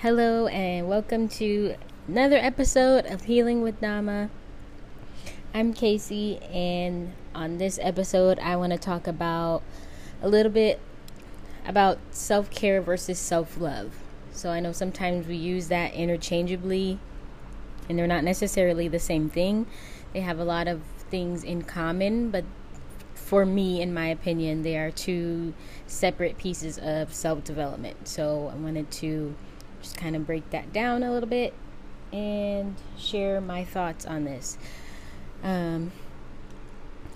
Hello, and welcome to another episode of Healing with Nama. I'm Casey, and on this episode, I want to talk about a little bit about self care versus self love. So, I know sometimes we use that interchangeably, and they're not necessarily the same thing. They have a lot of things in common, but for me, in my opinion, they are two separate pieces of self development. So, I wanted to just kind of break that down a little bit and share my thoughts on this. Um,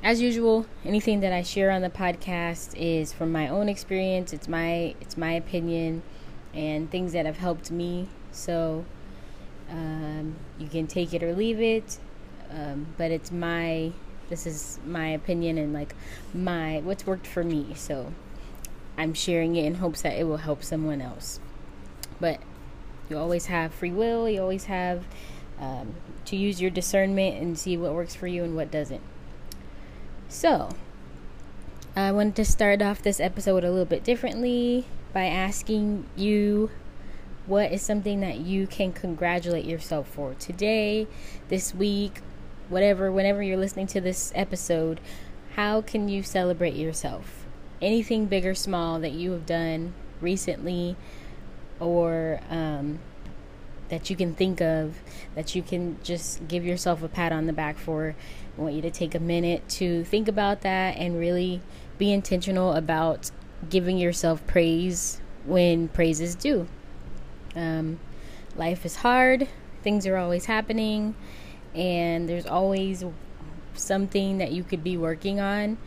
as usual, anything that I share on the podcast is from my own experience. It's my it's my opinion and things that have helped me. So um, you can take it or leave it, um, but it's my this is my opinion and like my what's worked for me. So I'm sharing it in hopes that it will help someone else. But you always have free will. You always have um, to use your discernment and see what works for you and what doesn't. So, I wanted to start off this episode a little bit differently by asking you what is something that you can congratulate yourself for today, this week, whatever, whenever you're listening to this episode. How can you celebrate yourself? Anything big or small that you have done recently or um, that you can think of that you can just give yourself a pat on the back for. I want you to take a minute to think about that and really be intentional about giving yourself praise when praise is due. Um, life is hard, things are always happening, and there's always something that you could be working on,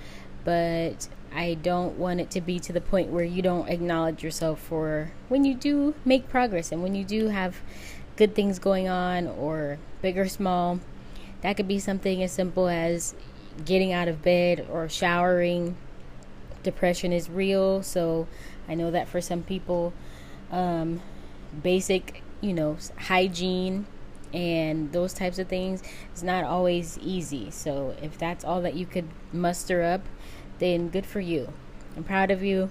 but I don't want it to be to the point where you don't acknowledge yourself for when you do make progress and when you do have good things going on or big or small. That could be something as simple as getting out of bed or showering. Depression is real, so I know that for some people, um, basic, you know, hygiene and those types of things is not always easy. So if that's all that you could muster up, then good for you. I'm proud of you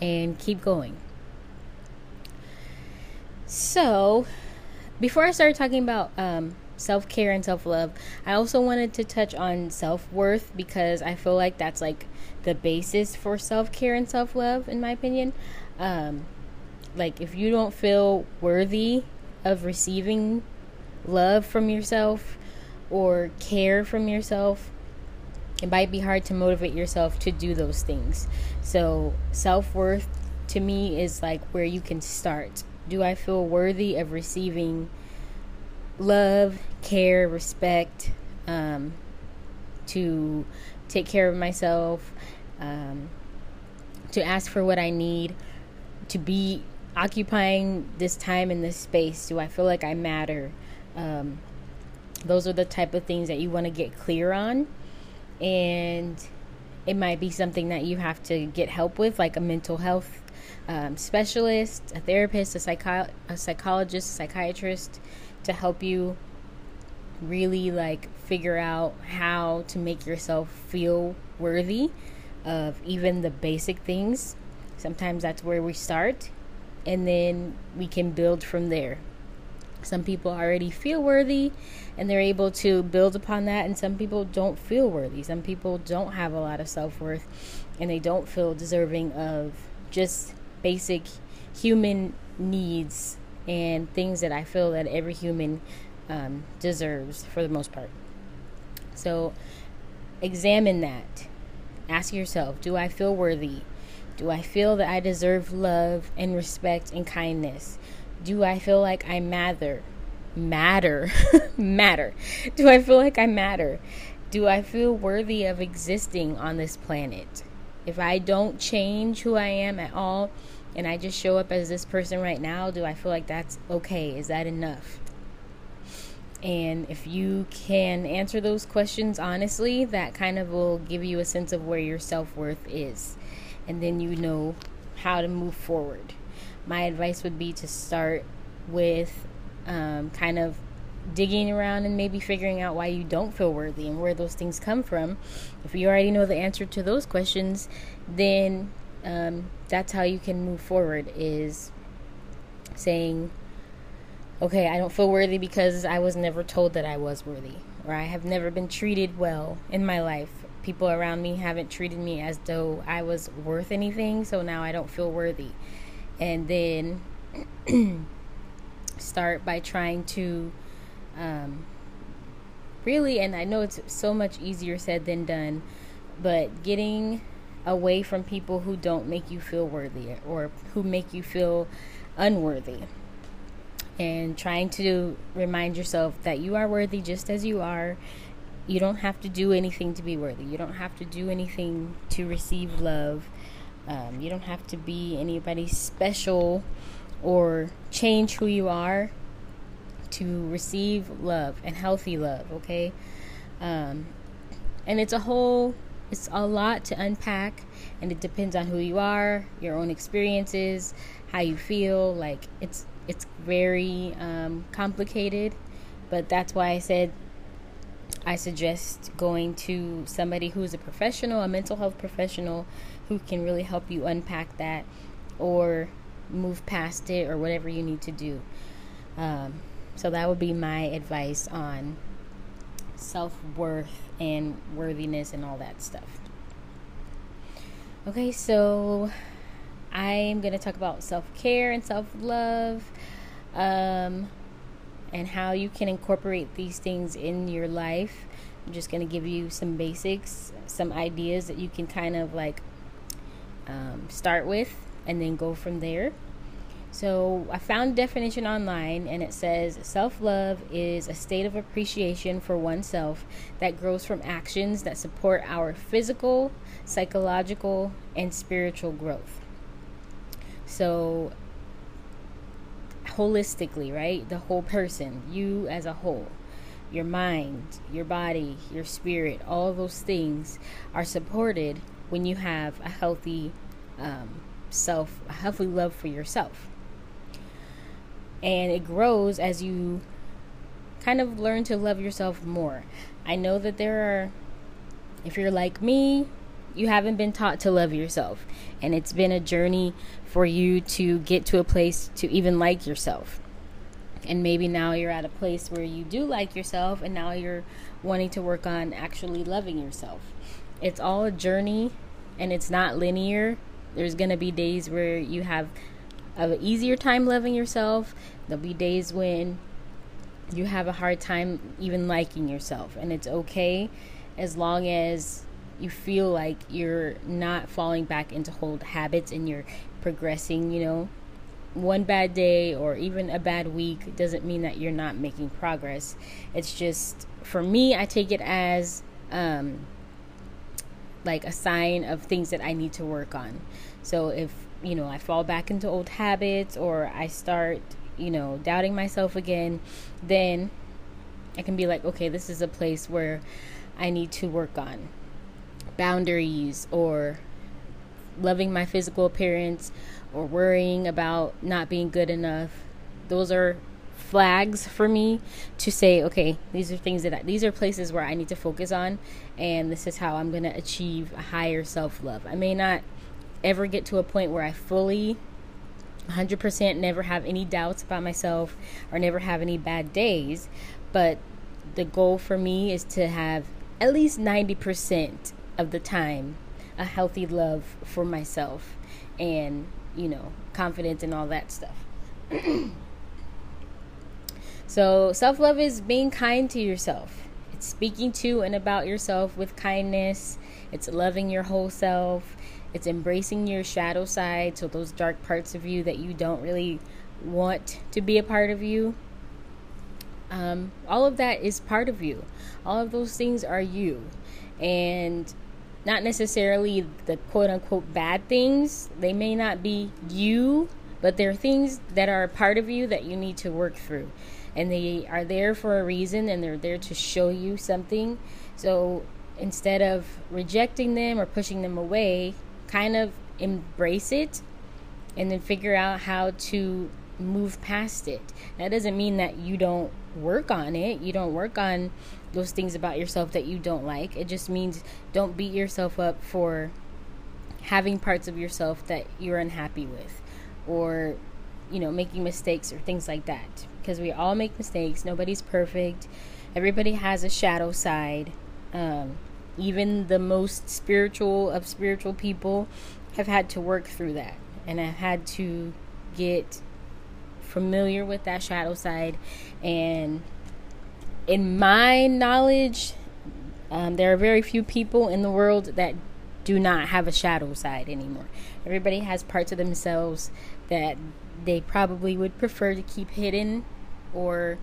and keep going. So, before I start talking about um, self care and self love, I also wanted to touch on self worth because I feel like that's like the basis for self care and self love, in my opinion. Um, like, if you don't feel worthy of receiving love from yourself or care from yourself, it might be hard to motivate yourself to do those things. So, self worth to me is like where you can start. Do I feel worthy of receiving love, care, respect, um, to take care of myself, um, to ask for what I need, to be occupying this time in this space? Do I feel like I matter? Um, those are the type of things that you want to get clear on and it might be something that you have to get help with, like a mental health um, specialist, a therapist, a, psycho- a psychologist, a psychiatrist, to help you really like figure out how to make yourself feel worthy of even the basic things. Sometimes that's where we start, and then we can build from there. Some people already feel worthy and they're able to build upon that, and some people don't feel worthy. Some people don't have a lot of self worth and they don't feel deserving of just basic human needs and things that I feel that every human um, deserves for the most part. So examine that. Ask yourself Do I feel worthy? Do I feel that I deserve love and respect and kindness? Do I feel like I matter? Matter. matter. Do I feel like I matter? Do I feel worthy of existing on this planet? If I don't change who I am at all and I just show up as this person right now, do I feel like that's okay? Is that enough? And if you can answer those questions honestly, that kind of will give you a sense of where your self worth is. And then you know how to move forward my advice would be to start with um, kind of digging around and maybe figuring out why you don't feel worthy and where those things come from. If you already know the answer to those questions, then um, that's how you can move forward is saying, okay, I don't feel worthy because I was never told that I was worthy, or I have never been treated well in my life. People around me haven't treated me as though I was worth anything, so now I don't feel worthy. And then start by trying to um, really, and I know it's so much easier said than done, but getting away from people who don't make you feel worthy or who make you feel unworthy. And trying to remind yourself that you are worthy just as you are. You don't have to do anything to be worthy. You don't have to do anything to receive love. Um, you don't have to be anybody special or change who you are to receive love and healthy love, okay? Um, and it's a whole, it's a lot to unpack, and it depends on who you are, your own experiences, how you feel. Like it's it's very um, complicated, but that's why I said I suggest going to somebody who's a professional, a mental health professional, who can really help you unpack that, or move past it, or whatever you need to do. Um, so that would be my advice on self worth and worthiness and all that stuff. Okay, so I'm going to talk about self care and self love um, and how you can incorporate these things in your life. I'm just going to give you some basics, some ideas that you can kind of like um, start with and then go from there. So I found a definition online and it says self love is a state of appreciation for oneself that grows from actions that support our physical, psychological, and spiritual growth. So holistically, right? The whole person, you as a whole, your mind, your body, your spirit, all those things are supported when you have a healthy um, self, a healthy love for yourself and it grows as you kind of learn to love yourself more. I know that there are, if you're like me, you haven't been taught to love yourself, and it's been a journey for you to get to a place to even like yourself. And maybe now you're at a place where you do like yourself, and now you're wanting to work on actually loving yourself. It's all a journey, and it's not linear. There's going to be days where you have an easier time loving yourself. There'll be days when you have a hard time even liking yourself, and it's okay as long as you feel like you're not falling back into old habits and you're progressing, you know. One bad day or even a bad week doesn't mean that you're not making progress. It's just, for me, I take it as um, like a sign of things that I need to work on. So if you know, I fall back into old habits or I start, you know, doubting myself again, then I can be like, okay, this is a place where I need to work on boundaries or loving my physical appearance or worrying about not being good enough. Those are flags for me to say, okay, these are things that I, these are places where I need to focus on, and this is how I'm going to achieve a higher self love. I may not ever get to a point where I fully 100% never have any doubts about myself or never have any bad days. But the goal for me is to have at least 90% of the time a healthy love for myself and, you know, confidence and all that stuff. so, self love is being kind to yourself. Speaking to and about yourself with kindness. It's loving your whole self. It's embracing your shadow side, so those dark parts of you that you don't really want to be a part of you. Um, all of that is part of you. All of those things are you. And not necessarily the quote unquote bad things. They may not be you, but they're things that are a part of you that you need to work through. And they are there for a reason and they're there to show you something. So instead of rejecting them or pushing them away, kind of embrace it and then figure out how to move past it. That doesn't mean that you don't work on it. You don't work on those things about yourself that you don't like. It just means don't beat yourself up for having parts of yourself that you're unhappy with or you know, making mistakes or things like that. Because we all make mistakes. Nobody's perfect. Everybody has a shadow side. Um, even the most spiritual of spiritual people have had to work through that and have had to get familiar with that shadow side. And in my knowledge, um, there are very few people in the world that do not have a shadow side anymore. Everybody has parts of themselves that they probably would prefer to keep hidden or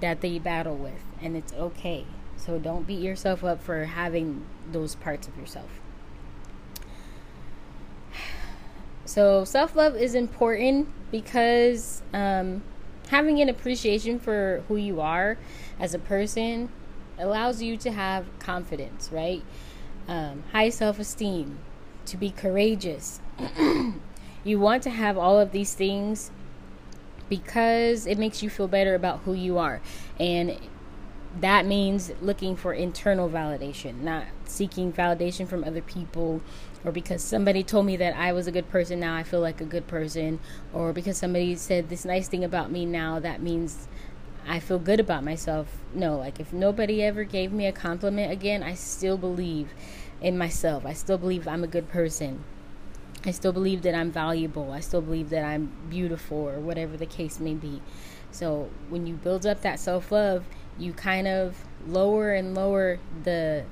that they battle with, and it's okay. So don't beat yourself up for having those parts of yourself. So self love is important because um, having an appreciation for who you are as a person allows you to have confidence, right? Um, high self esteem, to be courageous. you want to have all of these things because it makes you feel better about who you are. And that means looking for internal validation, not seeking validation from other people or because somebody told me that I was a good person, now I feel like a good person, or because somebody said this nice thing about me, now that means I feel good about myself. No, like if nobody ever gave me a compliment again, I still believe in myself. I still believe I'm a good person. I still believe that I'm valuable. I still believe that I'm beautiful, or whatever the case may be. So when you build up that self love, you kind of lower and lower the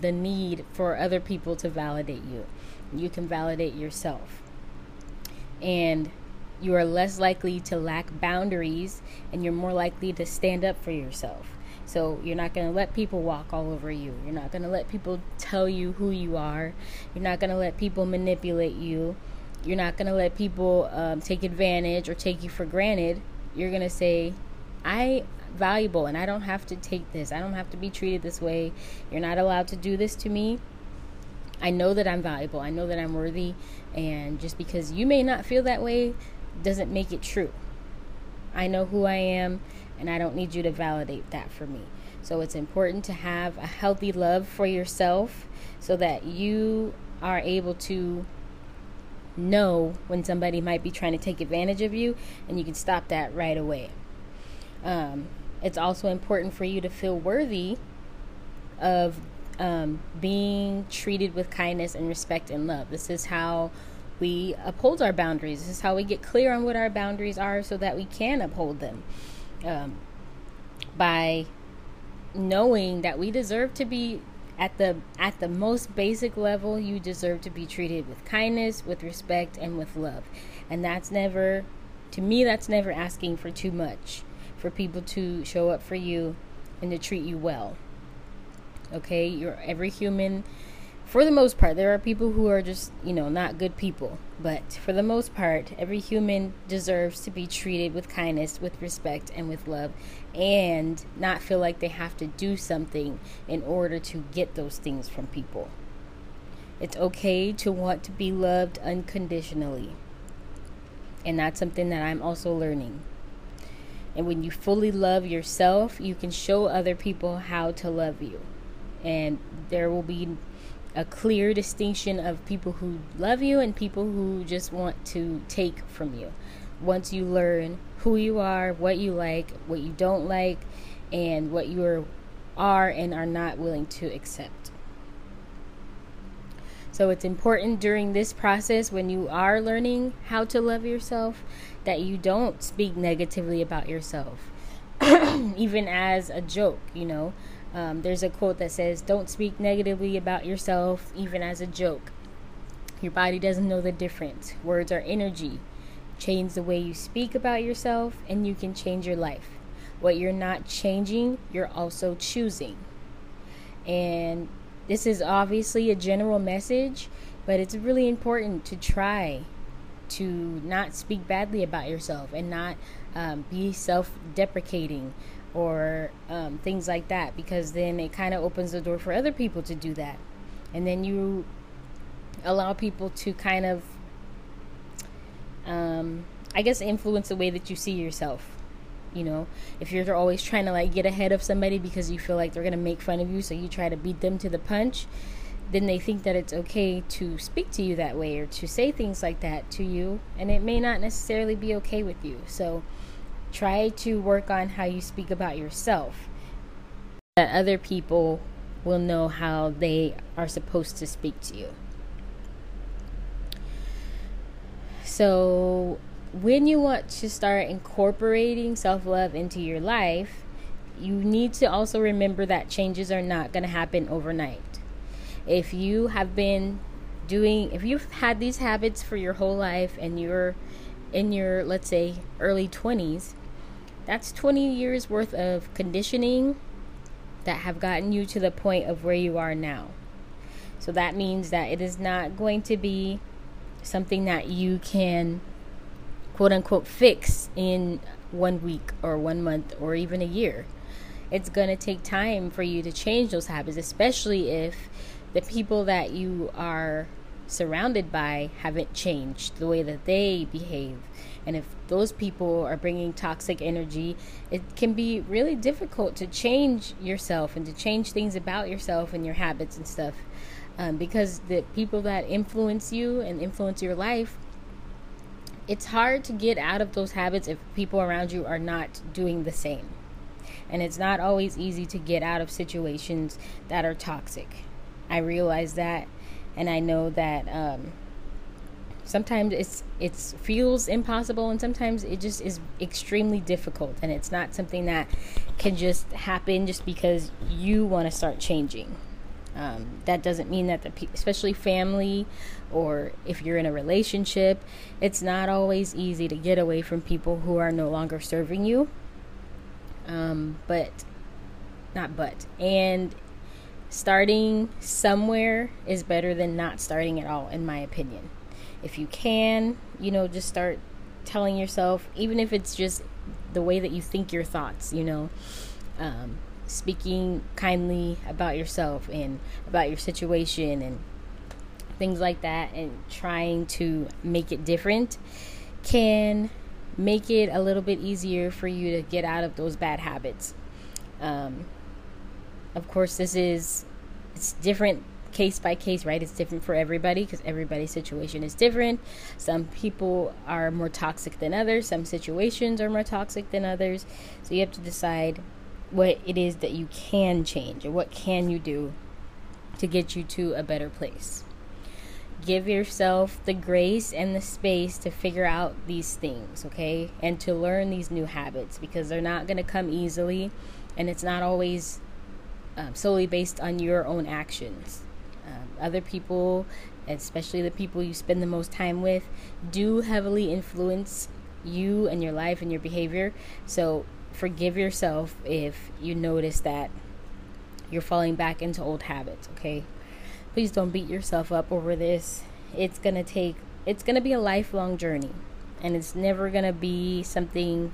the need for other people to validate you. You can validate yourself. And you are less likely to lack boundaries and you're more likely to stand up for yourself. So you're not going to let people walk all over you. You're not going to let people tell you who you are. You're not going to let people manipulate you. You're not going to let people um, take advantage or take you for granted. You're going to say, I valuable and I don't have to take this. I don't have to be treated this way. You're not allowed to do this to me. I know that I'm valuable. I know that I'm worthy. And just because you may not feel that way doesn't make it true. I know who I am and I don't need you to validate that for me. So it's important to have a healthy love for yourself so that you are able to know when somebody might be trying to take advantage of you and you can stop that right away. Um, it's also important for you to feel worthy of um, being treated with kindness and respect and love. This is how we uphold our boundaries. This is how we get clear on what our boundaries are so that we can uphold them. Um, by knowing that we deserve to be at the at the most basic level you deserve to be treated with kindness with respect and with love and that's never to me that's never asking for too much for people to show up for you and to treat you well. Okay, you're every human for the most part, there are people who are just, you know, not good people. But for the most part, every human deserves to be treated with kindness, with respect, and with love, and not feel like they have to do something in order to get those things from people. It's okay to want to be loved unconditionally. And that's something that I'm also learning. And when you fully love yourself, you can show other people how to love you. And there will be a clear distinction of people who love you and people who just want to take from you. Once you learn who you are, what you like, what you don't like, and what you are, are and are not willing to accept. So it's important during this process when you are learning how to love yourself that you don't speak negatively about yourself, even as a joke, you know. Um, there's a quote that says, Don't speak negatively about yourself, even as a joke. Your body doesn't know the difference. Words are energy. Change the way you speak about yourself, and you can change your life. What you're not changing, you're also choosing. And this is obviously a general message, but it's really important to try to not speak badly about yourself and not um, be self deprecating or um, things like that because then it kind of opens the door for other people to do that. And then you allow people to kind of, um, I guess, influence the way that you see yourself you know if you're always trying to like get ahead of somebody because you feel like they're going to make fun of you so you try to beat them to the punch then they think that it's okay to speak to you that way or to say things like that to you, and it may not necessarily be okay with you. So try to work on how you speak about yourself, that other people will know how they are supposed to speak to you. So, when you want to start incorporating self love into your life, you need to also remember that changes are not going to happen overnight if you have been doing if you've had these habits for your whole life and you're in your let's say early 20s that's 20 years worth of conditioning that have gotten you to the point of where you are now so that means that it is not going to be something that you can quote unquote fix in one week or one month or even a year it's going to take time for you to change those habits especially if the people that you are surrounded by haven't changed the way that they behave. And if those people are bringing toxic energy, it can be really difficult to change yourself and to change things about yourself and your habits and stuff. Um, because the people that influence you and influence your life, it's hard to get out of those habits if people around you are not doing the same. And it's not always easy to get out of situations that are toxic. I realize that, and I know that um, sometimes it's it's feels impossible, and sometimes it just is extremely difficult, and it's not something that can just happen just because you want to start changing. Um, that doesn't mean that the pe- especially family or if you're in a relationship, it's not always easy to get away from people who are no longer serving you. Um, but not but and starting somewhere is better than not starting at all, in my opinion. If you can, you know, just start telling yourself, even if it's just the way that you think your thoughts, you know, um, speaking kindly about yourself and about your situation and things like that, and trying to make it different can make it a little bit easier for you to get out of those bad habits. Um, of course, this is it's different case by case, right? It's different for everybody because everybody's situation is different. Some people are more toxic than others, some situations are more toxic than others. So you have to decide what it is that you can change and what can you do to get you to a better place. Give yourself the grace and the space to figure out these things, okay? And to learn these new habits because they're not going to come easily and it's not always um, solely based on your own actions. Other people, especially the people you spend the most time with, do heavily influence you and your life and your behavior. So forgive yourself if you notice that you're falling back into old habits, okay? Please don't beat yourself up over this. It's going to take, it's going to be a lifelong journey. And it's never going to be something,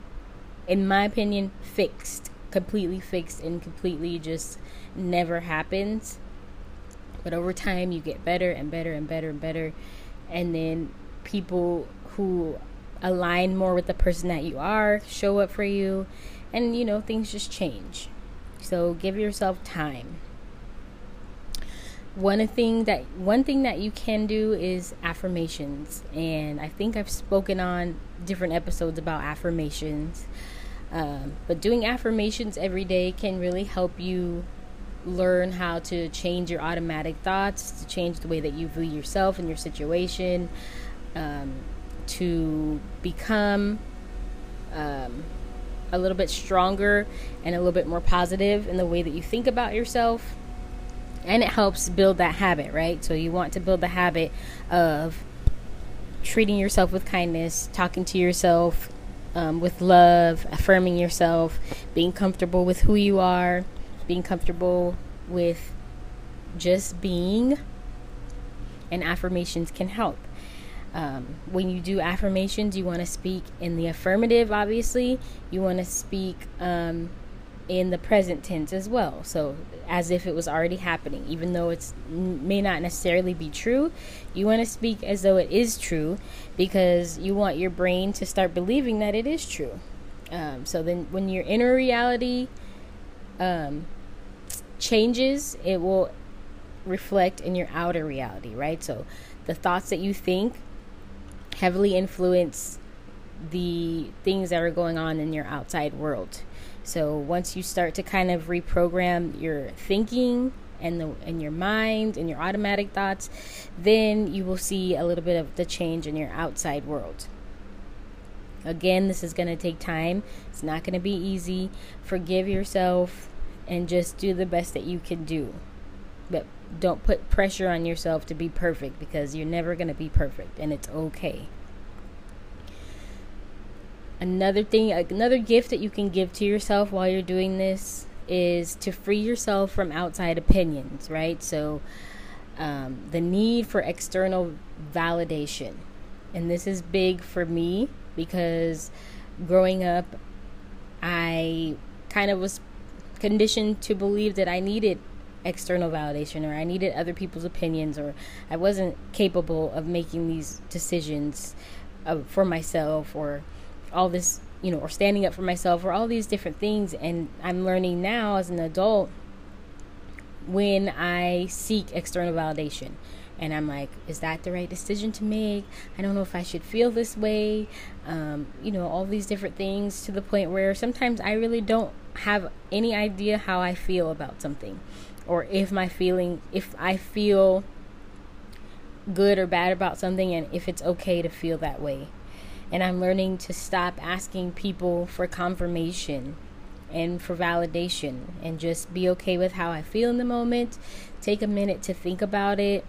in my opinion, fixed completely fixed and completely just never happens. But over time, you get better and better and better and better. And then people who align more with the person that you are show up for you. And, you know, things just change. So give yourself time. One thing that one thing that you can do is affirmations, and I think I've spoken on different episodes about affirmations. Um, but doing affirmations every day can really help you learn how to change your automatic thoughts, to change the way that you view yourself and your situation, um, to become um, a little bit stronger and a little bit more positive in the way that you think about yourself. And it helps build that habit, right? So you want to build the habit of treating yourself with kindness, talking to yourself um, with love, affirming yourself, being comfortable with who you are, being comfortable with just being. And affirmations can help. Um, when you do affirmations, you want to speak in the affirmative, obviously. You want to speak um, in the present tense as well. So as if it was already happening, even though it may not necessarily be true. You want to speak as though it is true because you want your brain to start believing that it is true. Um, so then, when your inner reality um, changes, it will reflect in your outer reality, right? So the thoughts that you think heavily influence the things that are going on in your outside world. So once you start to kind of reprogram your thinking and the in your mind and your automatic thoughts, then you will see a little bit of the change in your outside world. Again, this is going to take time. It's not going to be easy. Forgive yourself and just do the best that you can do. But don't put pressure on yourself to be perfect because you're never going to be perfect and it's okay. Another thing, another gift that you can give to yourself while you're doing this is to free yourself from outside opinions, right? So, um, the need for external validation. And this is big for me because growing up, I kind of was conditioned to believe that I needed external validation or I needed other people's opinions or I wasn't capable of making these decisions uh, for myself or all this, you know, or standing up for myself or all these different things. And I'm learning now as an adult when I seek external validation. And I'm like, is that the right decision to make? I don't know if I should feel this way. Um, you know, all these different things to the point where sometimes I really don't have any idea how I feel about something or if my feeling, if I feel good or bad about something and if it's okay to feel that way and I'm learning to stop asking people for confirmation and for validation and just be okay with how I feel in the moment. Take a minute to think about it.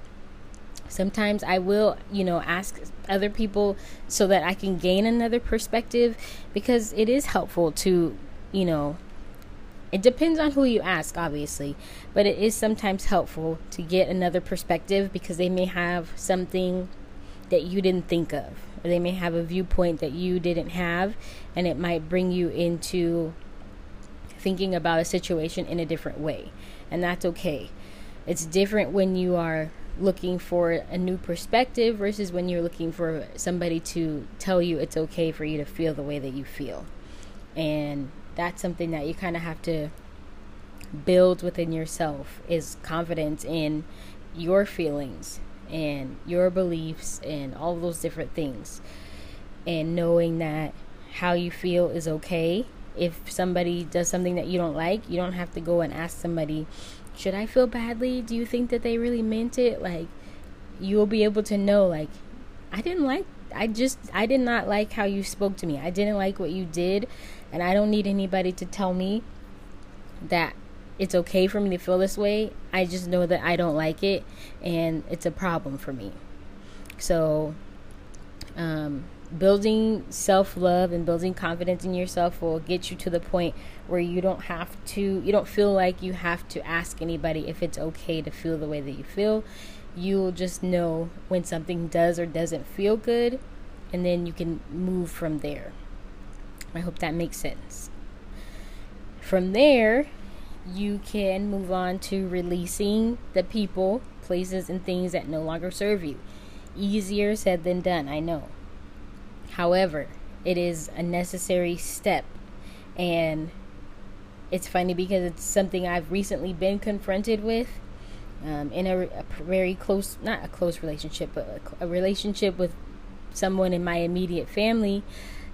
Sometimes I will, you know, ask other people so that I can gain another perspective because it is helpful to, you know, it depends on who you ask, obviously, but it is sometimes helpful to get another perspective because they may have something that you didn't think of or they may have a viewpoint that you didn't have, and it might bring you into thinking about a situation in a different way. And that's okay. It's different when you are looking for a new perspective versus when you're looking for somebody to tell you it's okay for you to feel the way that you feel. And that's something that you kind of have to build within yourself is confidence in your feelings and your beliefs and all those different things. And knowing that how you feel is okay. If somebody does something that you don't like, you don't have to go and ask somebody, should I feel badly? Do you think that they really meant it? Like, you'll be able to know, like, I didn't like, I just, I did not like how you spoke to me. I didn't like what you did. And I don't need anybody to tell me that it's okay for me to feel this way. I just know that I don't like it and it's a problem for me. So, um, building self love and building confidence in yourself will get you to the point where you don't have to, you don't feel like you have to ask anybody if it's okay to feel the way that you feel. You'll just know when something does or doesn't feel good, and then you can move from there. I hope that makes sense. From there, you can move on to releasing the people, places, and things that no longer serve you. Easier said than done, I know. However, it is a necessary step. And it's funny because it's something I've recently been confronted with um, in a, a, very close, not a close relationship, but a, a relationship with someone in my immediate family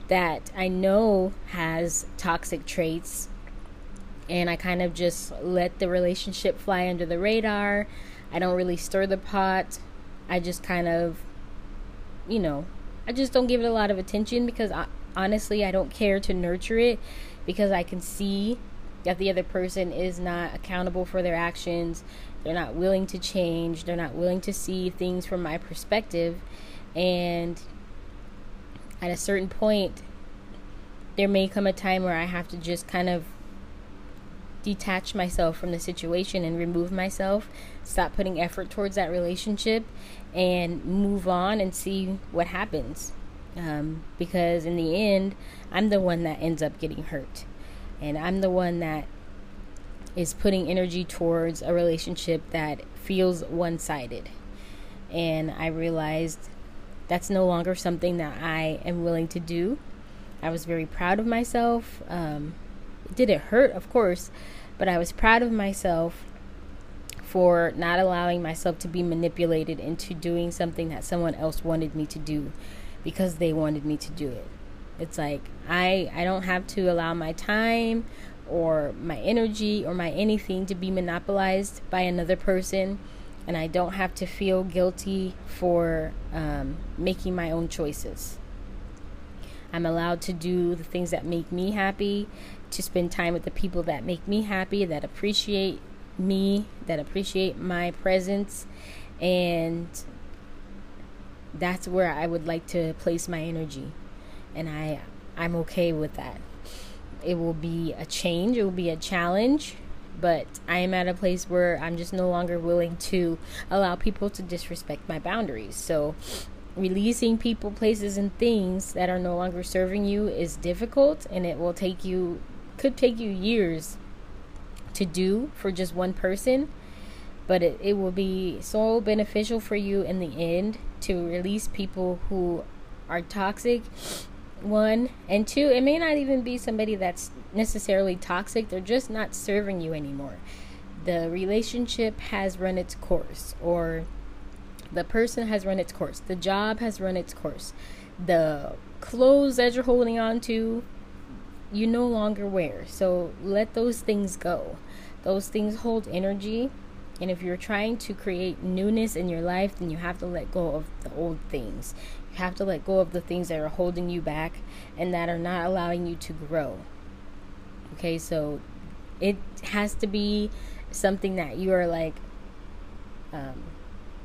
that I know has toxic traits and I kind of just let the relationship fly under the radar. I don't really stir the pot. I just kind of, you know, I just don't give it a lot of attention because I, honestly, I don't care to nurture it because I can see that the other person is not accountable for their actions. They're not willing to change. They're not willing to see things from my perspective. And at a certain point, there may come a time where I have to just kind of detach myself from the situation and remove myself, stop putting effort towards that relationship, and move on and see what happens. Um, because in the end, I'm the one that ends up getting hurt. And I'm the one that is putting energy towards a relationship that feels one sided. And I realized that's no longer something that I am willing to do. I was very proud of myself. Um, did it hurt? Of course, but I was proud of myself for not allowing myself to be manipulated into doing something that someone else wanted me to do because they wanted me to do it. It's like I I don't have to allow my time or my energy or my anything to be monopolized by another person and I don't have to feel guilty for um, making my own choices. I'm allowed to do the things that make me happy, to spend time with the people that make me happy, that appreciate me, that appreciate my presence, and that's where I would like to place my energy. And I I'm okay with that. It will be a change, it will be a challenge, but I am at a place where I'm just no longer willing to allow people to disrespect my boundaries. So releasing people, places and things that are no longer serving you is difficult and it will take you could take you years to do for just one person but it, it will be so beneficial for you in the end to release people who are toxic one and two it may not even be somebody that's necessarily toxic they're just not serving you anymore. The relationship has run its course or the person has run its course the job has run its course the clothes that you're holding on to you no longer wear. So let those things go those things hold energy and if you're trying to create newness in your life, then you have to let go of the old things. You have to let go of the things that are holding you back and that are not allowing you to grow. Okay, so it has to be something that you are like um,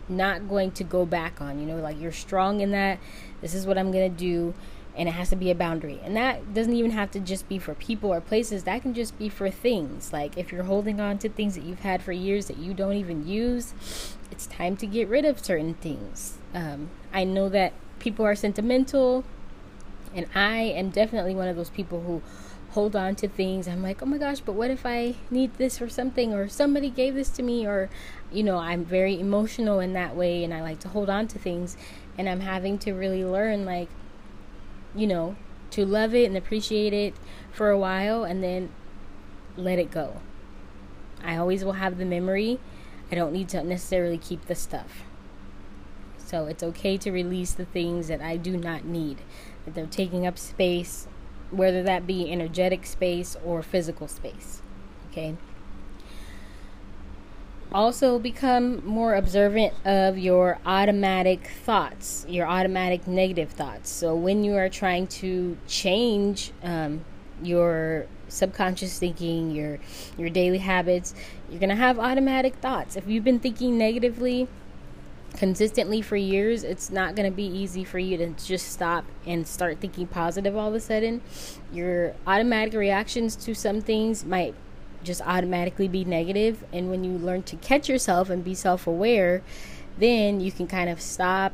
not going to go back on. You know, like you're strong in that. This is what I'm going to do and it has to be a boundary. And that doesn't even have to just be for people or places, that can just be for things. Like if you're holding on to things that you've had for years that you don't even use, it's time to get rid of certain things. Um, I know that people are sentimental, and I am definitely one of those people who hold on to things. I'm like, oh my gosh, but what if I need this for something, or somebody gave this to me, or you know, I'm very emotional in that way, and I like to hold on to things. And I'm having to really learn, like, you know, to love it and appreciate it for a while and then let it go. I always will have the memory. I don't need to necessarily keep the stuff. So it's okay to release the things that I do not need, that they're taking up space, whether that be energetic space or physical space. Okay? Also become more observant of your automatic thoughts, your automatic negative thoughts. So when you are trying to change um, your subconscious thinking, your your daily habits, you're gonna have automatic thoughts. If you've been thinking negatively consistently for years, it's not gonna be easy for you to just stop and start thinking positive all of a sudden. Your automatic reactions to some things might just automatically be negative and when you learn to catch yourself and be self-aware then you can kind of stop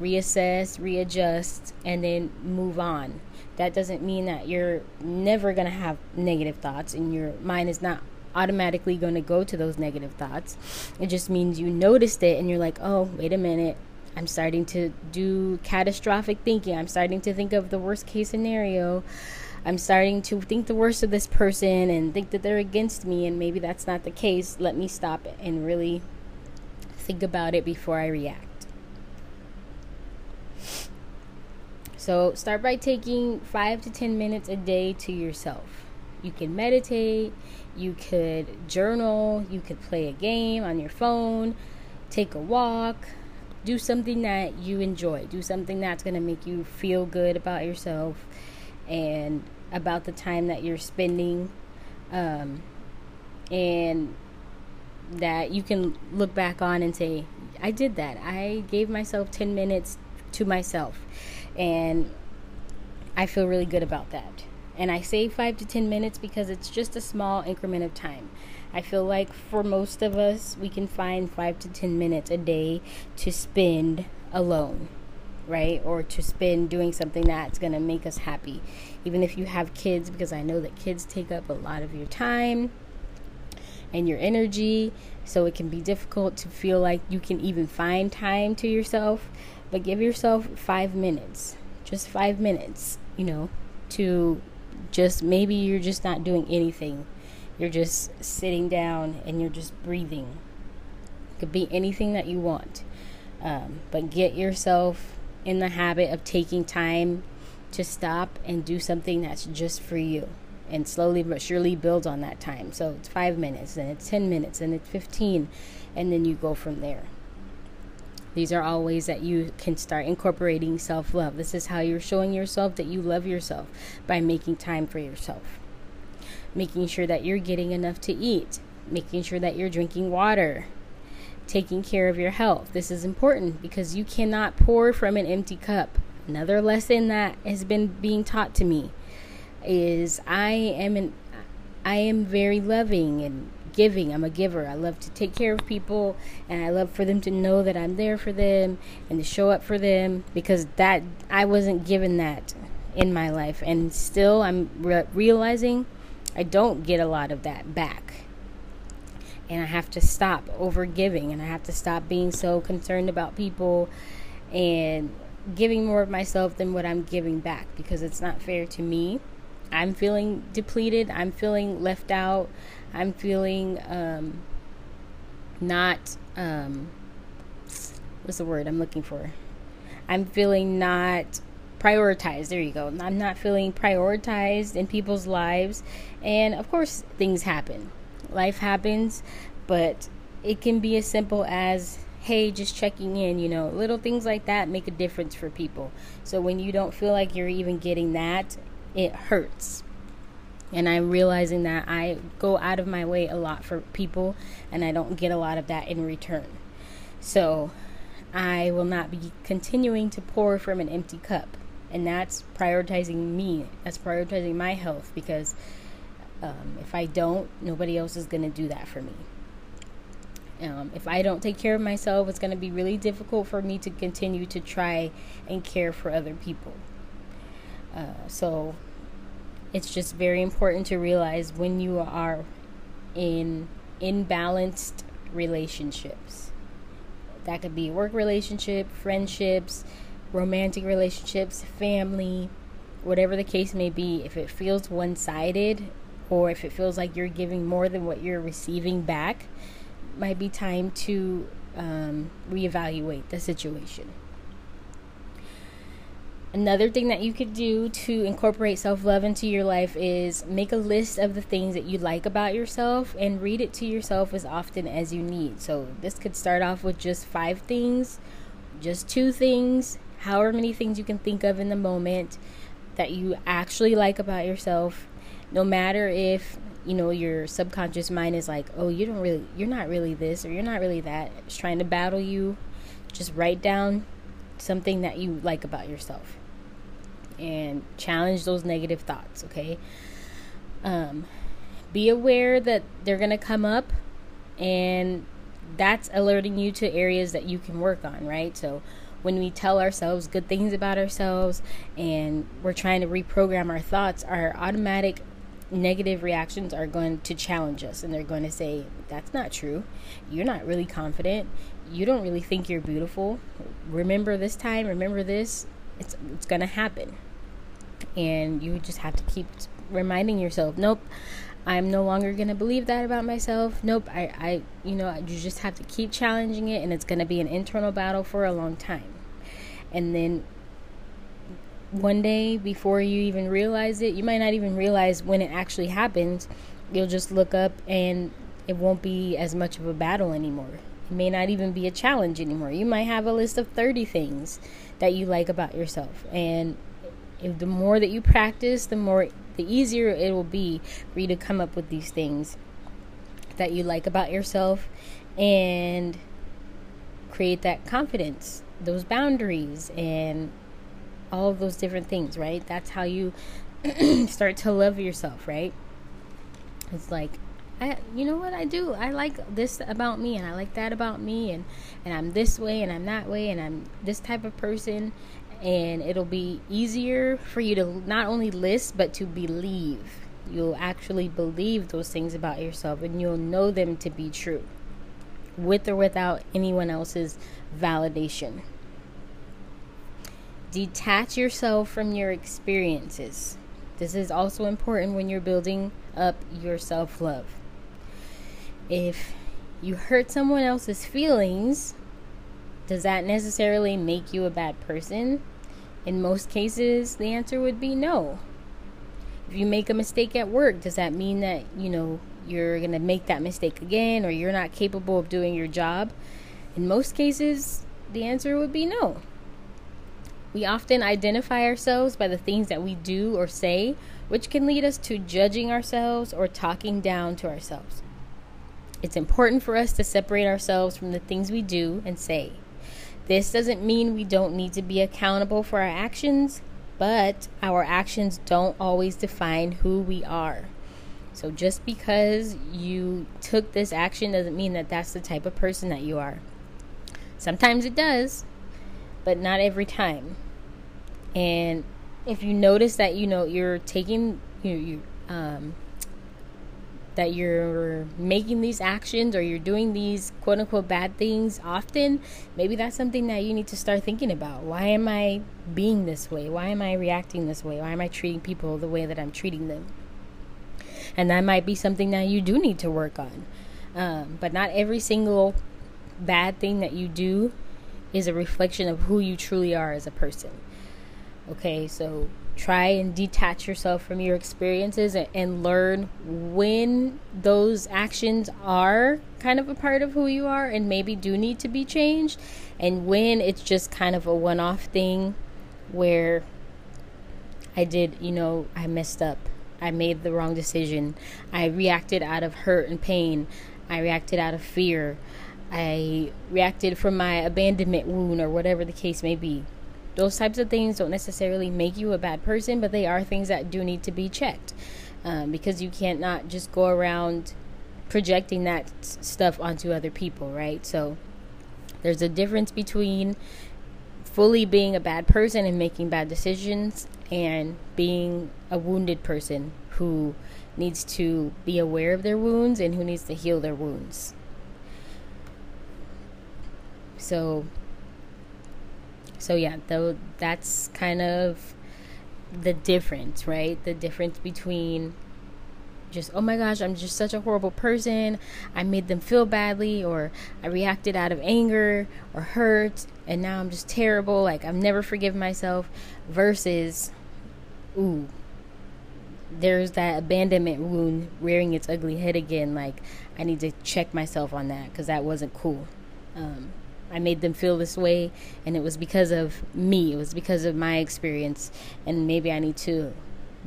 reassess readjust and then move on that doesn't mean that you're never going to have negative thoughts and your mind is not automatically going to go to those negative thoughts it just means you noticed it and you're like oh wait a minute I'm starting to do catastrophic thinking. I'm starting to think of the worst case scenario. I'm starting to think the worst of this person and think that they're against me, and maybe that's not the case. Let me stop and really think about it before I react. So, start by taking five to 10 minutes a day to yourself. You can meditate, you could journal, you could play a game on your phone, take a walk, do something that you enjoy, do something that's going to make you feel good about yourself and about the time that you're spending um, and that you can look back on and say i did that. I gave myself 10 minutes to myself. And i feel really good about that. And i say 5 to 10 minutes because it's just a small increment of time. I feel like for most of us we can find 5 to 10 minutes a day to spend alone right? Or to spend doing something that's going to make us happy. Even if you have kids, because I know that kids take up a lot of your time and your energy. So it can be difficult to feel like you can even find time to yourself. But give yourself five minutes, just five minutes, you know, to just maybe you're just not doing anything. You're just sitting down and you're just breathing It could be anything that you want. Um, but get yourself in the habit of taking time to stop and do something that's just for you and slowly but surely build on that time. So it's five minutes, and it's 10 minutes, and it's 15, and then you go from there. These are all ways that you can start incorporating self love. This is how you're showing yourself that you love yourself by making time for yourself, making sure that you're getting enough to eat, making sure that you're drinking water, taking care of your health. This is important because you cannot pour from an empty cup. Another lesson that has been being taught to me is I am an I am very loving and giving. I'm a giver. I love to take care of people and I love for them to know that I'm there for them and to show up for them because that I wasn't given that in my life and still I'm re- realizing I don't get a lot of that back. And I have to stop over giving and I have to stop being so concerned about people and giving more of myself than what I'm giving back because it's not fair to me I'm feeling depleted. I'm feeling left out. I'm feeling um, not. Um, what's the word I'm looking for? I'm feeling not prioritized. There you go. I'm not feeling prioritized in people's lives. And of course, things happen. Life happens, but it can be as simple as hey, just checking in, you know, little things like that make a difference for people. So when you don't feel like you're even getting that it hurts. And I'm realizing that I go out of my way a lot for people and I don't get a lot of that in return. So I will not be continuing to pour from an empty cup. And that's prioritizing me, that's prioritizing my health because um, if I don't, nobody else is going to do that for me. Um, if I don't take care of myself, it's going to be really difficult for me to continue to try and care for other people. Uh, so it's just very important to realize when you are in imbalanced relationships. That could be work relationship, friendships, romantic relationships, family, whatever the case may be. If it feels one-sided or if it feels like you're giving more than what you're receiving back, might be time to um, reevaluate the situation. Another thing that you could do to incorporate self love into your life is make a list of the things that you like about yourself and read it to yourself as often as you need. So, this could start off with just five things, just two things, however many things you can think of in the moment that you actually like about yourself. No matter if you know your subconscious mind is like, oh, you don't really, you're not really this or you're not really that. It's trying to battle you. Just write down something that you like about yourself and challenge those negative thoughts, okay? Um, be aware that they're to come up and that's alerting you to areas that you can work on, right? So when we tell ourselves good things about ourselves and we're trying to reprogram our thoughts, our automatic negative reactions are going to challenge us and they're going to say, That's not true. You're not really confident. You don't really think you're beautiful. Remember this time, remember this. It's, it's going to happen and you just have to keep reminding yourself nope i'm no longer going to believe that about myself nope I, I you know you just have to keep challenging it and it's going to be an internal battle for a long time and then one day before you even realize it you might not even realize when it actually happens. You'll just look up and it won't be as much of a battle anymore. It may not even be a challenge anymore. You might have a list of 30 things that you like about yourself. And if the more that you practice, the more the easier it will be for you to come up with these things that you like about yourself and create that confidence, those boundaries and all of those different things, right? That's how you start to love yourself, right? It's like I, you know what I do? I like this about me, and I like that about me, and and I'm this way, and I'm that way, and I'm this type of person, and it'll be easier for you to not only list but to believe. You'll actually believe those things about yourself and you'll know them to be true with or without anyone else's validation. Detach yourself from your experiences. This is also important when you're building up your self love. If you hurt someone else's feelings, does that necessarily make you a bad person? In most cases, the answer would be no. If you make a mistake at work, does that mean that, you know, you're going to make that mistake again or you're not capable of doing your job? In most cases, the answer would be no. We often identify ourselves by the things that we do or say, which can lead us to judging ourselves or talking down to ourselves. It's important for us to separate ourselves from the things we do and say. This doesn't mean we don't need to be accountable for our actions, but our actions don't always define who we are. So just because you took this action doesn't mean that that's the type of person that you are. Sometimes it does, but not every time. And if you notice that you know you're taking you you um that you're making these actions or you're doing these quote unquote bad things often, maybe that's something that you need to start thinking about. Why am I being this way? Why am I reacting this way? Why am I treating people the way that I'm treating them? And that might be something that you do need to work on. Um, but not every single bad thing that you do is a reflection of who you truly are as a person. Okay, so try and detach yourself from your experiences and, and, learn when those actions are kind of a part of who you are and maybe do need to be changed and when it's just kind of a one-off thing where I did, you know, I messed up. I made the wrong decision. I reacted out of hurt and pain. I reacted out of fear. I reacted from my abandonment wound or whatever the case may be those types of things don't necessarily make you a bad person, but they are things that do need to be checked um, because you can't not just go around projecting that stuff onto other people, right? So there's a difference between fully being a bad person and making bad decisions and being a wounded person who needs to be aware of their wounds and who needs to heal their wounds. So so yeah, though that's kind of the difference, right? The difference between just oh my gosh, I'm just such a horrible person. I made them feel badly or I reacted out of anger or hurt and now I'm just terrible, like I've never forgiven myself versus ooh, there's that abandonment wound rearing its ugly head again. Like, I need to check myself on that because that wasn't cool. Um, I made them feel this way, and it was because of me. It was because of my experience, and maybe I need to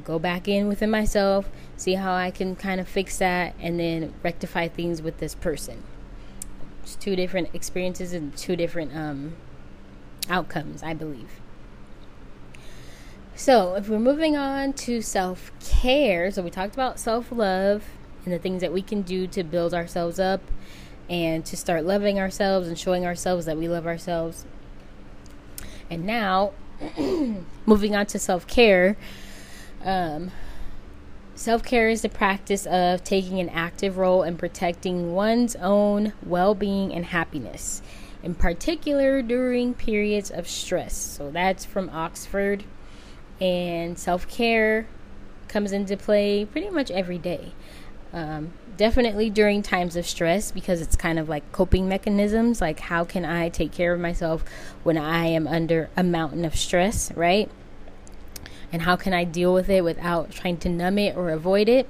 go back in within myself, see how I can kind of fix that, and then rectify things with this person. It's two different experiences and two different um, outcomes, I believe. So, if we're moving on to self care, so we talked about self love and the things that we can do to build ourselves up and to start loving ourselves and showing ourselves that we love ourselves. And now, moving on to self care. Um, self care is the practice of taking an active role in protecting one's own well being and happiness, in particular during periods of stress. So that's from Oxford. And self care comes into play pretty much every day. Um, definitely during times of stress because it's kind of like coping mechanisms like how can i take care of myself when i am under a mountain of stress right? And how can i deal with it without trying to numb it or avoid it?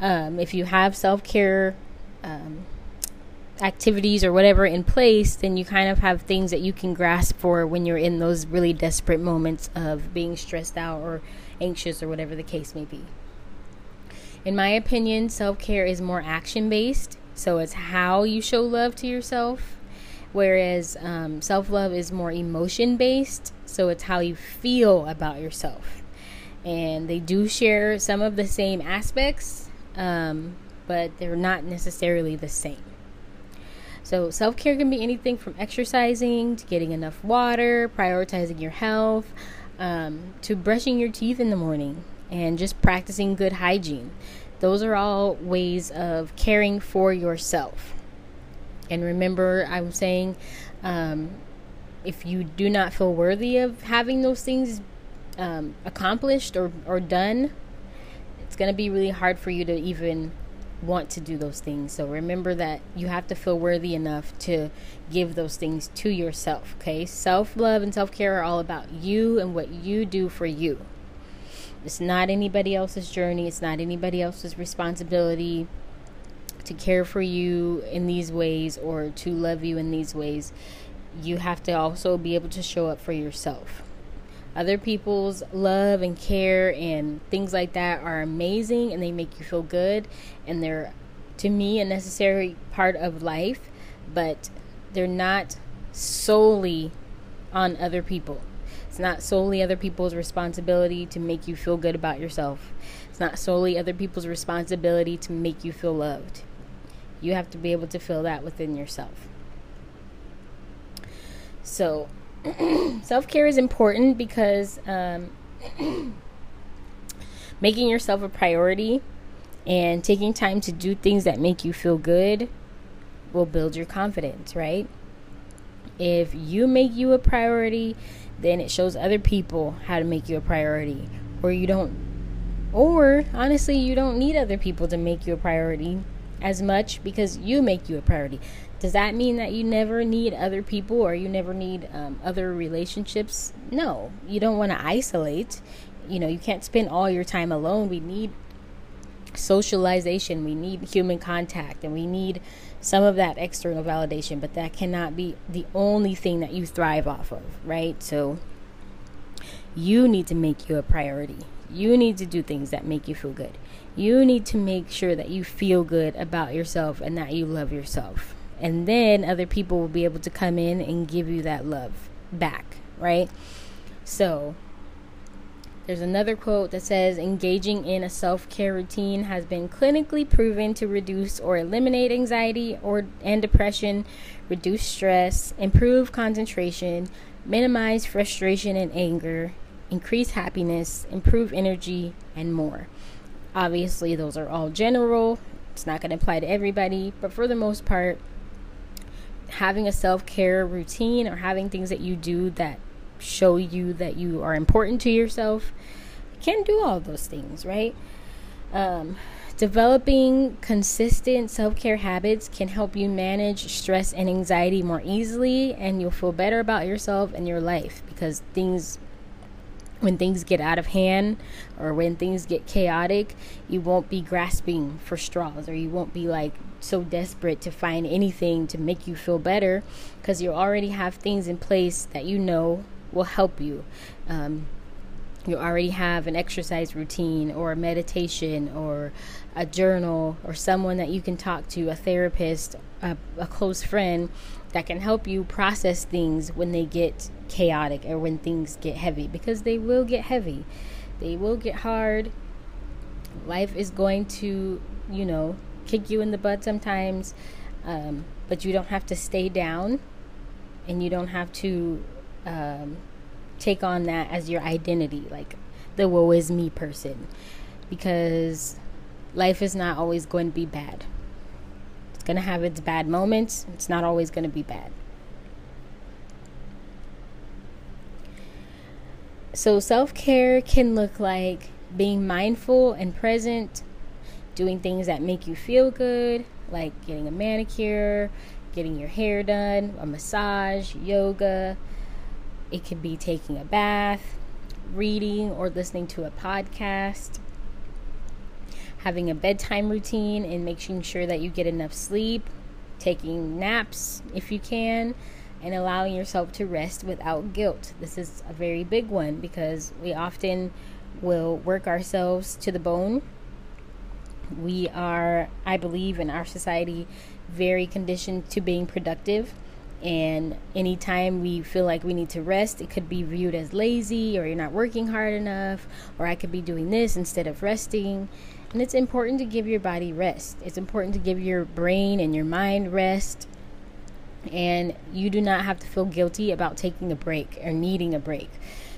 Um, if you have self-care um, activities or whatever in place then you kind of have things that you can grasp for when you're in those really desperate moments of being stressed out or anxious or whatever the case may be in my opinion, self care is more action based. So it's how you show love to yourself. Whereas um, self love is more emotion based. So it's how you feel about yourself. And they do share some of the same aspects, um, but they're not necessarily the same. So, self care can be anything from exercising to getting enough water, prioritizing your health, um, to brushing your teeth in the morning and just practicing good hygiene. Those are all ways of caring for yourself. And remember, I'm saying um, if you do not feel worthy of having those things um, accomplished or, or done, it's going to be really hard for you to even want to do those things. So remember that you have to feel worthy enough to give those things to yourself. Okay. Self love and self care are all about you and what you do for you. It's not anybody else's journey, it's not anybody else's responsibility to care for you in these ways or to love you in these ways. You have to also be able to show up for yourself. Other people's love and care and things like that are amazing and they make you feel good and they're to me a necessary part of life, but they're not solely on other people. It's not solely other people's responsibility to make you feel good about yourself. It's not solely other people's responsibility to make you feel loved. You have to be able to feel that within yourself. So, self care is important because um, making yourself a priority and taking time to do things that make you feel good will build your confidence, right? If you make you a priority, then it shows other people how to make you a priority. Or you don't, or honestly, you don't need other people to make you a priority as much because you make you a priority. Does that mean that you never need other people or you never need um, other relationships? No, you don't want to isolate. You know, you can't spend all your time alone. We need socialization, we need human contact, and we need some of that external validation, but that cannot be the only thing that you thrive off of, right? So you need to make you a priority. You need to do things that make you feel good. You need to make sure that you feel good about yourself and that you love yourself. And then other people will be able to come in and give you that love back, right? So there's another quote that says engaging in a self-care routine has been clinically proven to reduce or eliminate anxiety or and depression, reduce stress, improve concentration, minimize frustration and anger, increase happiness, improve energy, and more. Obviously, those are all general. It's not going to apply to everybody, but for the most part, having a self-care routine or having things that you do that show you that you are important to yourself You can do all those things, right? Um, developing consistent self care habits can help you manage stress and anxiety more easily, and you'll feel better about yourself and your life because things, when things get out of hand or when things get chaotic, you won't be grasping for straws or you won't be like so desperate to find anything to make you feel better because you already have things in place that you know will help you. Um, you already have an exercise routine or a meditation or a journal or someone that you can talk to, a therapist, a, a close friend that can help you process things when they get chaotic or when things get heavy because they will get heavy. They will get hard. Life is going to, you know, kick you in the butt sometimes, um, but you don't have to stay down and you don't have to um, take on that as your identity, like the woe is me person, because life is not always going to be bad. It's going to have its bad moments, it's not always going to be bad. So, self care can look like being mindful and present, doing things that make you feel good, like getting a manicure, getting your hair done, a massage, yoga, it could be taking a bath, reading, or listening to a podcast, having a bedtime routine and making sure that you get enough sleep, taking naps if you can, and allowing yourself to rest without guilt. This is a very big one because we often will work ourselves to the bone. We are, I believe, in our society, very conditioned to being productive and anytime we feel like we need to rest, it could be viewed as lazy or you're not working hard enough, or I could be doing this instead of resting. And it's important to give your body rest. It's important to give your brain and your mind rest. And you do not have to feel guilty about taking a break or needing a break,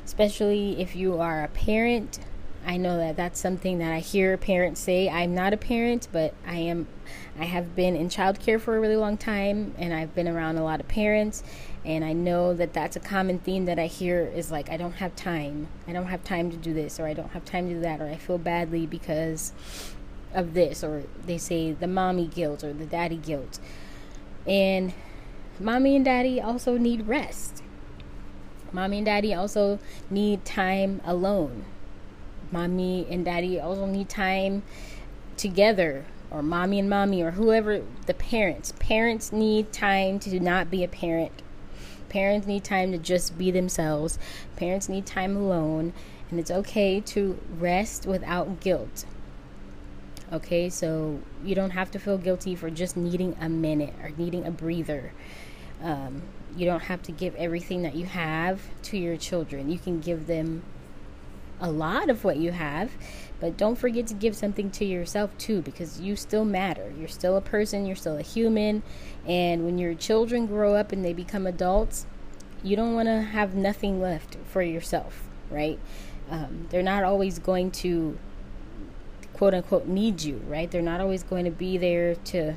especially if you are a parent I know that that's something that I hear parents say. I'm not a parent, but I am I have been in childcare for a really long time and I've been around a lot of parents and I know that that's a common theme that I hear is like I don't have time. I don't have time to do this or I don't have time to do that or I feel badly because of this, or they say the mommy guilt or the daddy guilt. And mommy and daddy also need rest. Mommy and daddy also need time alone. Mommy and daddy also need time together, or mommy and mommy, or whoever the parents. Parents need time to not be a parent. Parents need time to just be themselves. Parents need time alone. And it's okay to rest without guilt. Okay, so you don't have to feel guilty for just needing a minute or needing a breather. Um, you don't have to give everything that you have to your children. You can give them a lot of what you have, but don't forget to give something to yourself too because you still matter. You're still a person, you're still a human, and when your children grow up and they become adults, you don't want to have nothing left for yourself, right? Um, they're not always going to quote unquote need you, right? They're not always going to be there to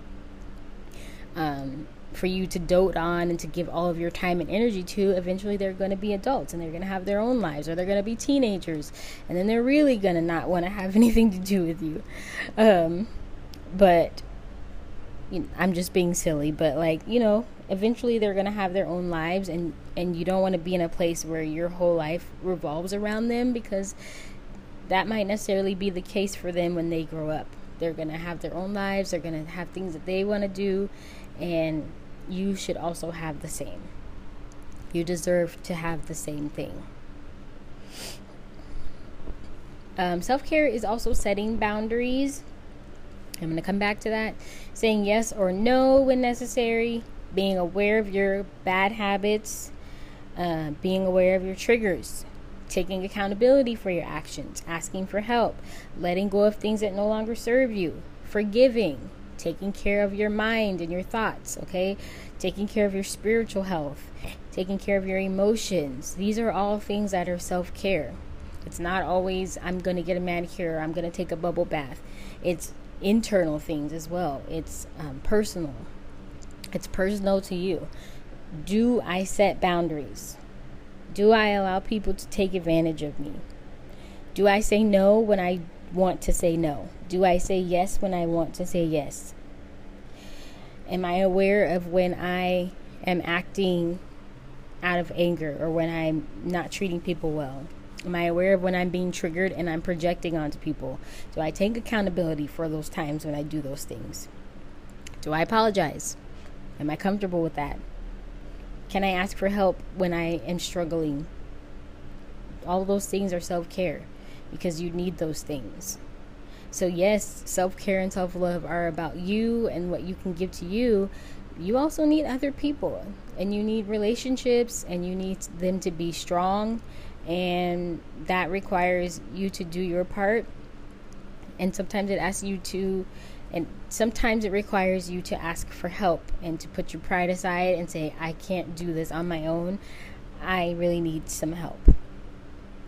um, for you to dote on and to give all of your time and energy to. Eventually, they're going to be adults and they're going to have their own lives, or they're going to be teenagers, and then they're really going to not want to have anything to do with you. Um, but you know, I'm just being silly, but like you know, eventually they're going to have their own lives, and and you don't want to be in a place where your whole life revolves around them because that might necessarily be the case for them when they grow up. They're going to have their own lives, they're going to have things that they want to do, and you should also have the same. You deserve to have the same thing. Um, Self care is also setting boundaries. I'm going to come back to that. Saying yes or no when necessary, being aware of your bad habits, uh, being aware of your triggers, taking accountability for your actions, asking for help, letting go of things that no longer serve you, forgiving, taking care of your mind and your thoughts, okay? Taking care of your spiritual health, taking care of your emotions. These are all things that are self care. It's not always, I'm going to get a manicure, I'm going to take a bubble bath. It's internal things as well, it's um, personal. It's personal to you. Do I set boundaries? Do I allow people to take advantage of me? Do I say no when I want to say no? Do I say yes when I want to say yes? Am I aware of when I am acting out of anger or when I'm not treating people well? Am I aware of when I'm being triggered and I'm projecting onto people? Do I take accountability for those times when I do those things? Do I apologize? Am I comfortable with that? Can I ask for help when I am struggling? All those things are self care because you need those things. So, yes, self care and self love are about you and what you can give to you. You also need other people and you need relationships and you need them to be strong. And that requires you to do your part. And sometimes it asks you to and sometimes it requires you to ask for help and to put your pride aside and say, I can't do this on my own. I really need some help.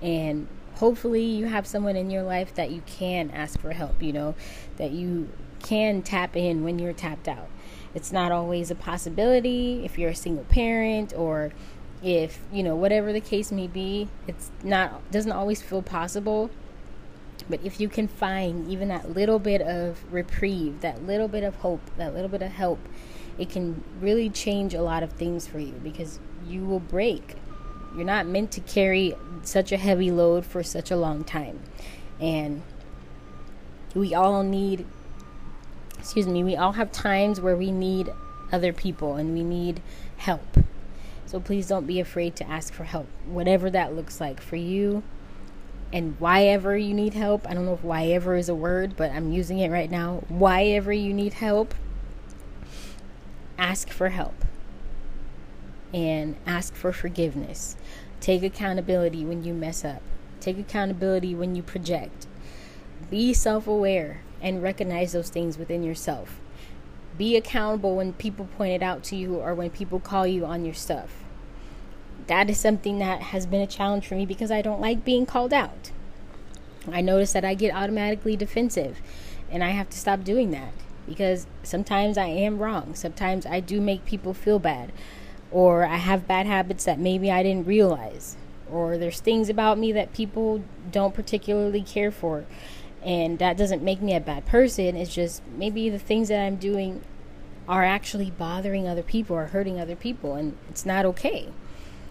And hopefully, you have someone in your life that you can ask for help, you know, that you can tap in when you're tapped out. It's not always a possibility if you're a single parent or if, you know, whatever the case may be, it's not doesn't always feel possible but if you can find even that little bit of reprieve, that little bit of hope, that little bit of help, it can really change a lot of things for you because you will break. You're not meant to carry such a heavy load for such a long time. And we all need, excuse me, we all have times where we need other people and we need help. So please don't be afraid to ask for help, whatever that looks like for you and why ever you need help. I don't know if why ever is a word, but I'm using it right now. Why ever you need help, ask for help and ask for forgiveness. Take accountability when you mess up, take accountability when you project. Be self aware and recognize those things within yourself. Be accountable when people point it out to you or when people call you on your stuff that is something that has been a challenge for me because I don't like being called out. I notice that I get automatically defensive, and I have to stop doing that because sometimes I am wrong. Sometimes I do make people feel bad, or I have bad habits that maybe I didn't realize, or there's things about me that people don't particularly care for. And that doesn't make me a bad person. It's just maybe the things that I'm doing are actually bothering other people or hurting other people, and it's not okay.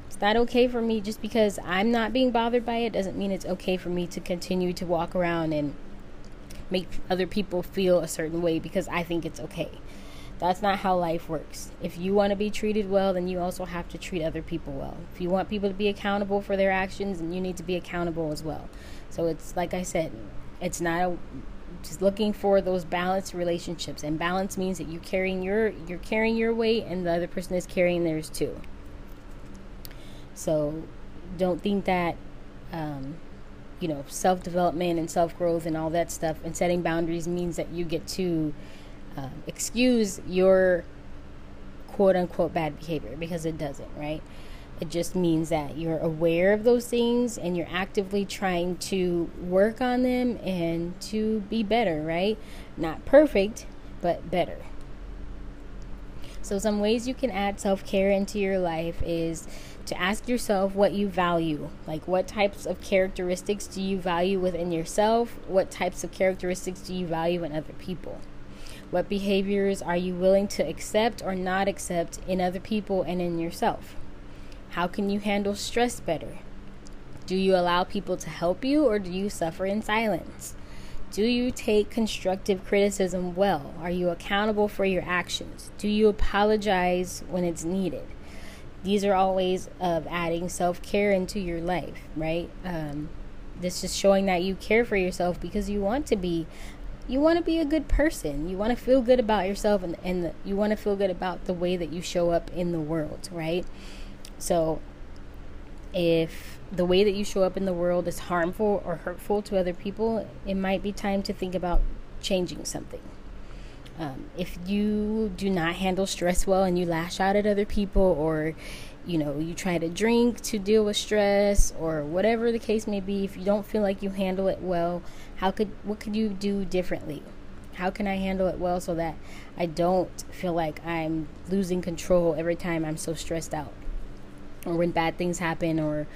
It's not okay for me just because I'm not being bothered by it doesn't mean it's okay for me to continue to walk around and make other people feel a certain way because I think it's okay. That's not how life works. If you want to be treated well, then you also have to treat other people well. If you want people to be accountable for their actions, then you need to be accountable as well. So it's like I said, it's not a, just looking for those balanced relationships. And balance means that you're carrying your you're carrying your weight and the other person is carrying theirs too. So don't think that um, you know self development and self growth and all that stuff and setting boundaries means that you get to um, excuse your quote unquote bad behavior because it doesn't, right? It just means that you're aware of those things and you're actively trying to work on them and to be better, right? Not perfect, but better. So, some ways you can add self care into your life is to ask yourself what you value. Like, what types of characteristics do you value within yourself? What types of characteristics do you value in other people? What behaviors are you willing to accept or not accept in other people and in yourself? How can you handle stress better? Do you allow people to help you or do you suffer in silence? Do you take constructive criticism well? Are you accountable for your actions? Do you apologize when it's needed? These are all ways of adding self care into your life, right? Um, this is showing that you care for yourself because you want to be you want to be a good person. You want to feel good about yourself and, and the, you want to feel good about the way that you show up in the world, right? So, if the way that you show up in the world is harmful or hurtful to other people, it might be time to think about changing something. Um, if you do not handle stress well and you lash out at other people or you know you try to drink to deal with stress or whatever the case may be if you don't feel like you handle it well how could what could you do differently? How can i handle it well so that i don't feel like i'm losing control every time i'm so stressed out? Or when bad things happen or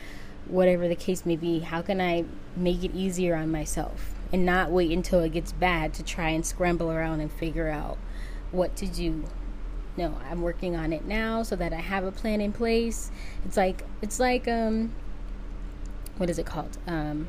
whatever the case may be how can i make it easier on myself and not wait until it gets bad to try and scramble around and figure out what to do no i'm working on it now so that i have a plan in place. It's like it's like um what is it called? Um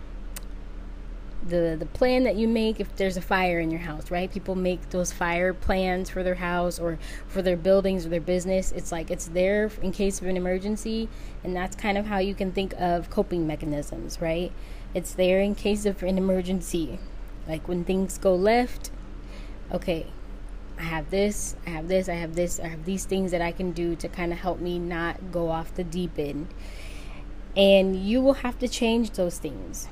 the the plan that you make if there's a fire in your house right? People make those fire plans for their house or for their buildings or their business. It's like it's there in case of an emergency and that's kind of how you can think of coping mechanisms right? It's there in case of an emergency. Like when things go left okay I have this, I have this, I have this, I have these things that I can do to kind of help me not go off the deep end. And you will have to change those things.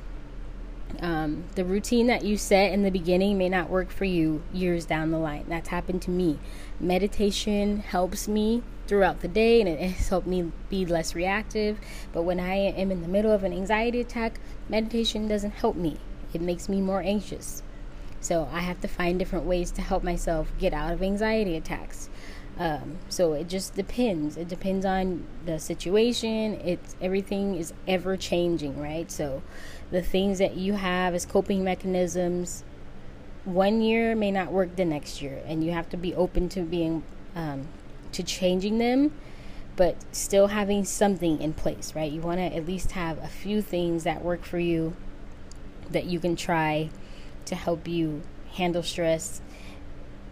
Um, the routine that you set in the beginning may not work for you years down the line. That's happened to me. Meditation helps me throughout the day and it has helped me be less reactive. But when I am in the middle of an anxiety attack, meditation doesn't help me, it makes me more anxious. So I have to find different ways to help myself get out of anxiety attacks. Um, so it just depends. It depends on the situation. It's everything is ever changing, right? So the things that you have as coping mechanisms one year may not work the next year, and you have to be open to being um, to changing them, but still having something in place, right? You want to at least have a few things that work for you that you can try to help you handle stress,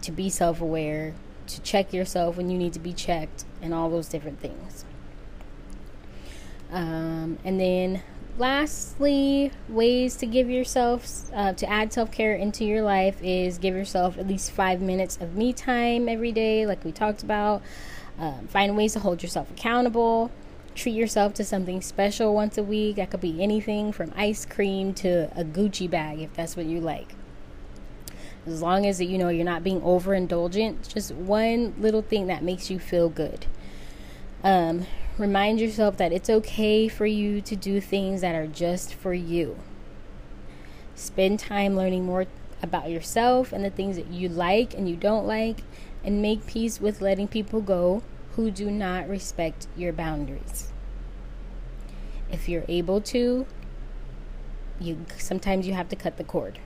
to be self aware, to check yourself when you need to be checked, and all those different things. Um, and then, lastly, ways to give yourself, uh, to add self care into your life is give yourself at least five minutes of me time every day, like we talked about. Um, find ways to hold yourself accountable. Treat yourself to something special once a week. That could be anything from ice cream to a Gucci bag if that's what you like. As long as you know you're not being overindulgent, just one little thing that makes you feel good. Um, remind yourself that it's okay for you to do things that are just for you. Spend time learning more about yourself and the things that you like and you don't like, and make peace with letting people go who do not respect your boundaries. If you're able to, you sometimes you have to cut the cord.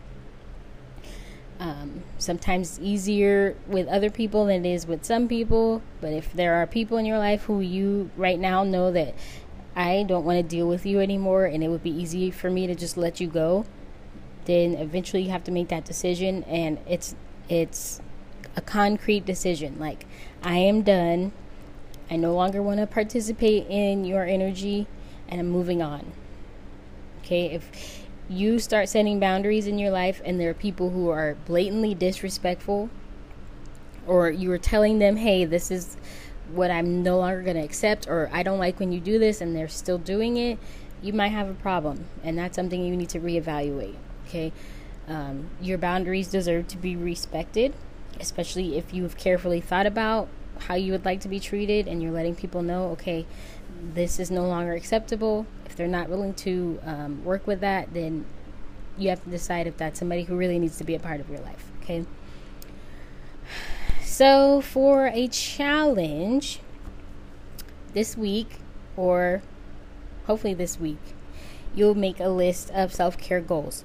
Um, sometimes easier with other people than it is with some people. But if there are people in your life who you right now know that I don't want to deal with you anymore and it would be easy for me to just let you go, then eventually you have to make that decision and it's it's a concrete decision like I am done. I no longer want to participate in your energy and I'm moving on. Okay? If you start setting boundaries in your life and there are people who are blatantly disrespectful or you are telling them, "Hey, this is what I'm no longer going to accept or I don't like when you do this and they're still doing it, you might have a problem. And that's something you need to reevaluate. Okay. Um, your boundaries deserve to be respected, especially if you've carefully thought about how you would like to be treated and you're letting people know, okay, this is no longer acceptable. If they're not willing to um, work with that, then you have to decide if that's somebody who really needs to be a part of your life. Okay. So, for a challenge this week, or hopefully this week, you'll make a list of self care goals.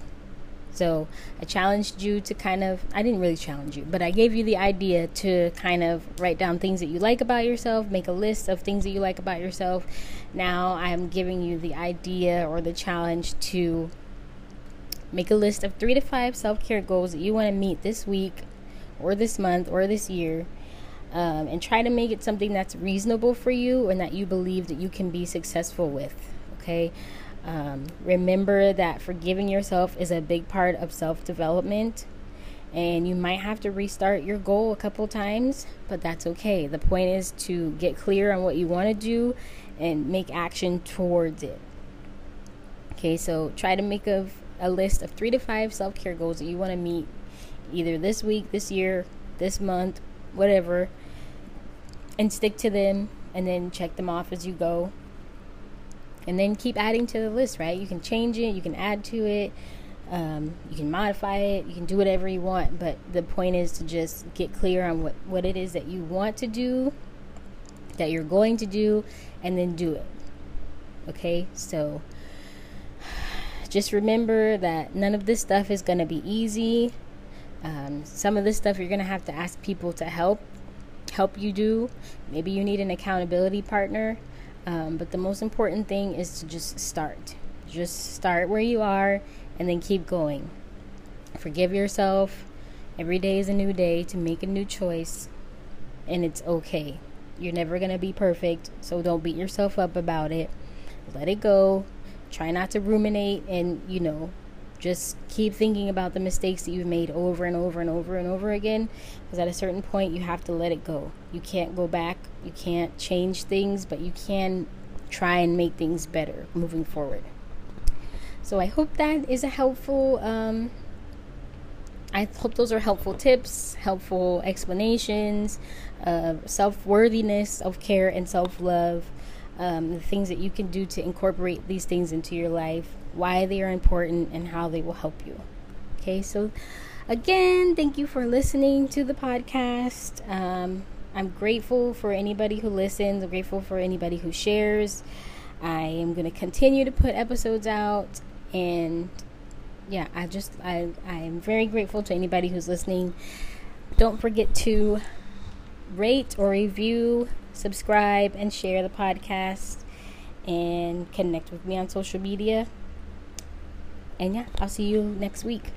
So, I challenged you to kind of, I didn't really challenge you, but I gave you the idea to kind of write down things that you like about yourself, make a list of things that you like about yourself. Now, I'm giving you the idea or the challenge to make a list of three to five self care goals that you want to meet this week or this month or this year um, and try to make it something that's reasonable for you and that you believe that you can be successful with okay um, remember that forgiving yourself is a big part of self-development and you might have to restart your goal a couple times but that's okay the point is to get clear on what you want to do and make action towards it okay so try to make a, a list of three to five self-care goals that you want to meet either this week, this year, this month, whatever, and stick to them and then check them off as you go. And then keep adding to the list, right? You can change it, you can add to it, um, you can modify it, you can do whatever you want. But the point is to just get clear on what, what it is that you want to do, that you're going to do, and then do it. Okay? So just remember that none of this stuff is going to be easy. Um, some of this stuff you're going to have to ask people to help help you do. Maybe you need an accountability partner. Um, but the most important thing is to just start. Just start where you are and then keep going. Forgive yourself. Every day is a new day to make a new choice, and it's okay. You're never going to be perfect, so don't beat yourself up about it. Let it go. Try not to ruminate and, you know, just keep thinking about the mistakes that you've made over and over and over and over again because at a certain point you have to let it go. You can't go back. You can't change things but you can try and make things better moving forward. So i hope that is a helpful um, i hope those are helpful tips helpful explanations of self-worthiness self-care and self-love um, the things that you can do to incorporate these things into your life why they are important, and how they will help you. Okay, so again, thank you for listening to the podcast. Um, I'm grateful for anybody who listens, I'm grateful for anybody who shares. I am going to continue to put episodes out and yeah, I just I I am very grateful to anybody who's listening. Don't forget to rate or review, subscribe and share the podcast and connect with me on social media. And yeah, I'll see you next week.